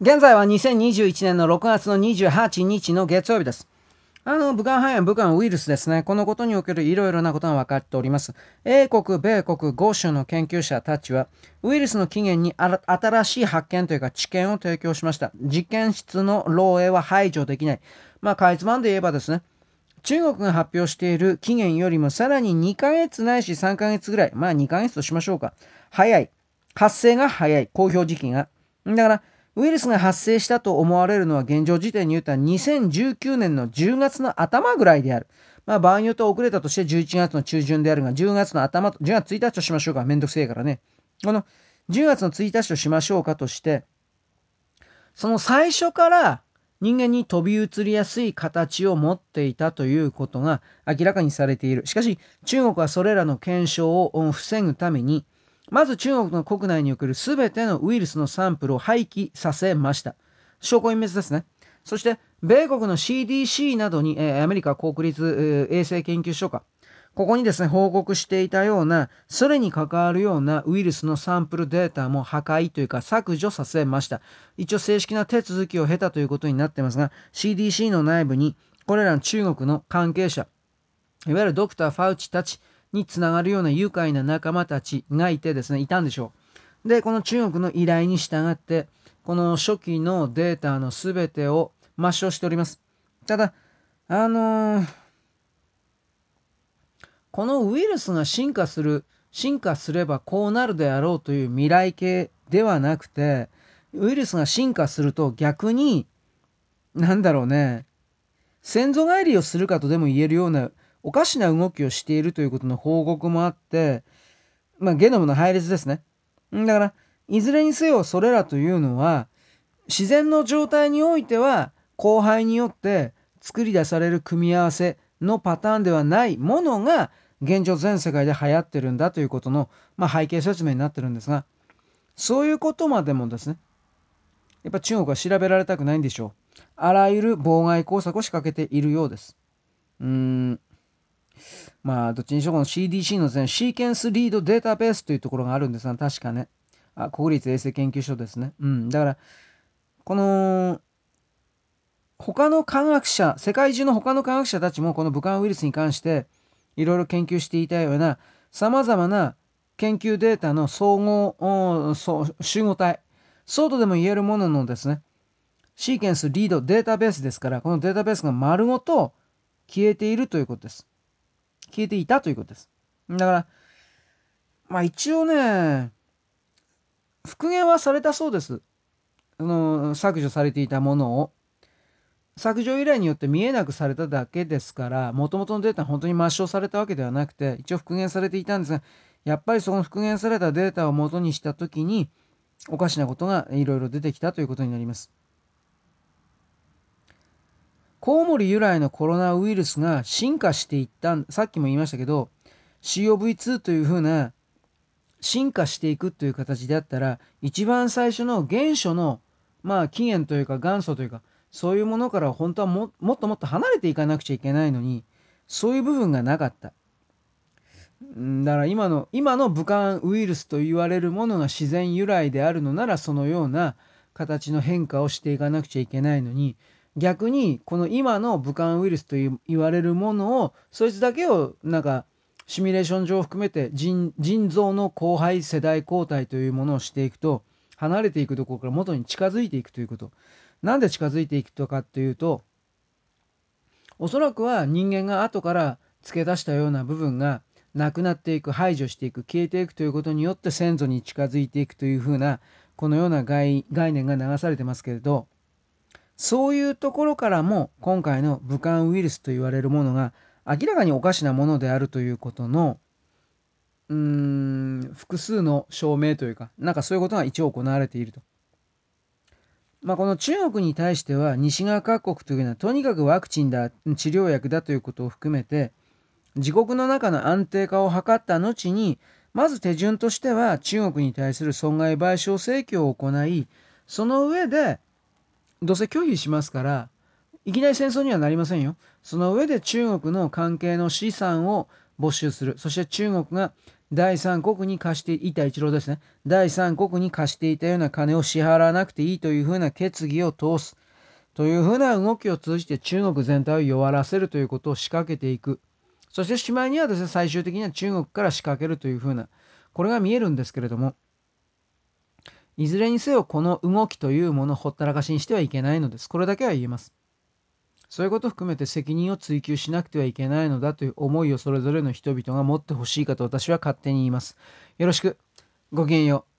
現在は2021年の6月の28日の月曜日です。あの、武漢肺炎、武漢ウイルスですね。このことにおけるいろいろなことが分かっております。英国、米国、豪州の研究者たちは、ウイルスの起源に新しい発見というか知見を提供しました。実験室の漏洩は排除できない。まあ、かいつまんで言えばですね、中国が発表している期限よりもさらに2ヶ月ないし3ヶ月ぐらい、まあ2ヶ月としましょうか。早い。発生が早い。公表時期が。だから、ウイルスが発生したと思われるのは現状時点に言ったら2019年の10月の頭ぐらいである。まあ場合によって遅れたとして11月の中旬であるが、10月の頭、10月1日としましょうか。めんどくせえからね。この10月の1日としましょうかとして、その最初から人間に飛び移りやすい形を持っていたということが明らかにされている。しかし、中国はそれらの検証を防ぐために、まず中国の国内における全てのウイルスのサンプルを廃棄させました。証拠隠滅ですね。そして、米国の CDC などに、えー、アメリカ国立、えー、衛生研究所か、ここにですね、報告していたような、それに関わるようなウイルスのサンプルデータも破壊というか削除させました。一応正式な手続きを経たということになってますが、CDC の内部に、これらの中国の関係者、いわゆるドクター・ファウチたちにつながるような愉快な仲間たちがいてですね、いたんでしょう。で、この中国の依頼に従って、この初期のデータの全てを抹消しております。ただ、あのーこのウイルスが進化する、進化すればこうなるであろうという未来系ではなくて、ウイルスが進化すると逆に、なんだろうね、先祖返りをするかとでも言えるようなおかしな動きをしているということの報告もあって、まあ、ゲノムの配列ですね。だから、いずれにせよそれらというのは、自然の状態においては、交配によって作り出される組み合わせのパターンではないものが、現状全世界で流行ってるんだということの、まあ、背景説明になってるんですが、そういうことまでもですね、やっぱ中国は調べられたくないんでしょう。あらゆる妨害工作を仕掛けているようです。うーん。まあ、どっちにしろこの CDC のですね、シーケンスリードデータベースというところがあるんですが、確かね。あ、国立衛生研究所ですね。うん。だから、この、他の科学者、世界中の他の科学者たちもこの武漢ウイルスに関して、いろいろ研究していたような様々な研究データの総合集合体そうとでも言えるもののですねシーケンスリードデータベースですからこのデータベースが丸ごと消えているということです消えていたということです。だからまあ一応ね復元はされたそうです。あの削除されていたものを。削除依頼によって見えなくされただけですから、もともとのデータは本当に抹消されたわけではなくて、一応復元されていたんですが、やっぱりその復元されたデータを元にしたときに、おかしなことがいろいろ出てきたということになります。コウモリ由来のコロナウイルスが進化していったさっきも言いましたけど COV2 というふうな進化していくという形であったら一番最初の原初のまあ起源というか元祖というかそういうものから本当はももっともっと離れていかなくちゃいけないのにそういう部分がなかった。だから今の今の武漢ウイルスと言われるものが自然由来であるのならそのような形の変化をしていかなくちゃいけないのに逆にこの今の武漢ウイルスと言われるものをそいつだけをなんかシミュレーション上含めて腎臓の後輩世代交代というものをしていくと離れていくところから元に近づいていくということ。なんで近づいていくとかっていうとおそらくは人間が後から付け出したような部分がなくなっていく排除していく消えていくということによって先祖に近づいていくというふうなこのような概念が流されてますけれどそういうところからも今回の武漢ウイルスと言われるものが明らかにおかしなものであるということのうーん複数の証明というかなんかそういうことが一応行われていると。まあ、この中国に対しては西側各国というのはとにかくワクチンだ治療薬だということを含めて自国の中の安定化を図った後にまず手順としては中国に対する損害賠償請求を行いその上でどうせ拒否しますからいきなり戦争にはなりませんよ。その上で中国の関係の資産を没収する。そして中国が第三国に貸していた一郎ですね。第三国に貸していたような金を支払わなくていいというふうな決議を通す。というふうな動きを通じて中国全体を弱らせるということを仕掛けていく。そしてしまいにはですね、最終的には中国から仕掛けるというふうな、これが見えるんですけれども、いずれにせよこの動きというものをほったらかしにしてはいけないのです。これだけは言えます。そういうことを含めて責任を追求しなくてはいけないのだという思いをそれぞれの人々が持ってほしいかと私は勝手に言います。よろしく。ごきげんよう。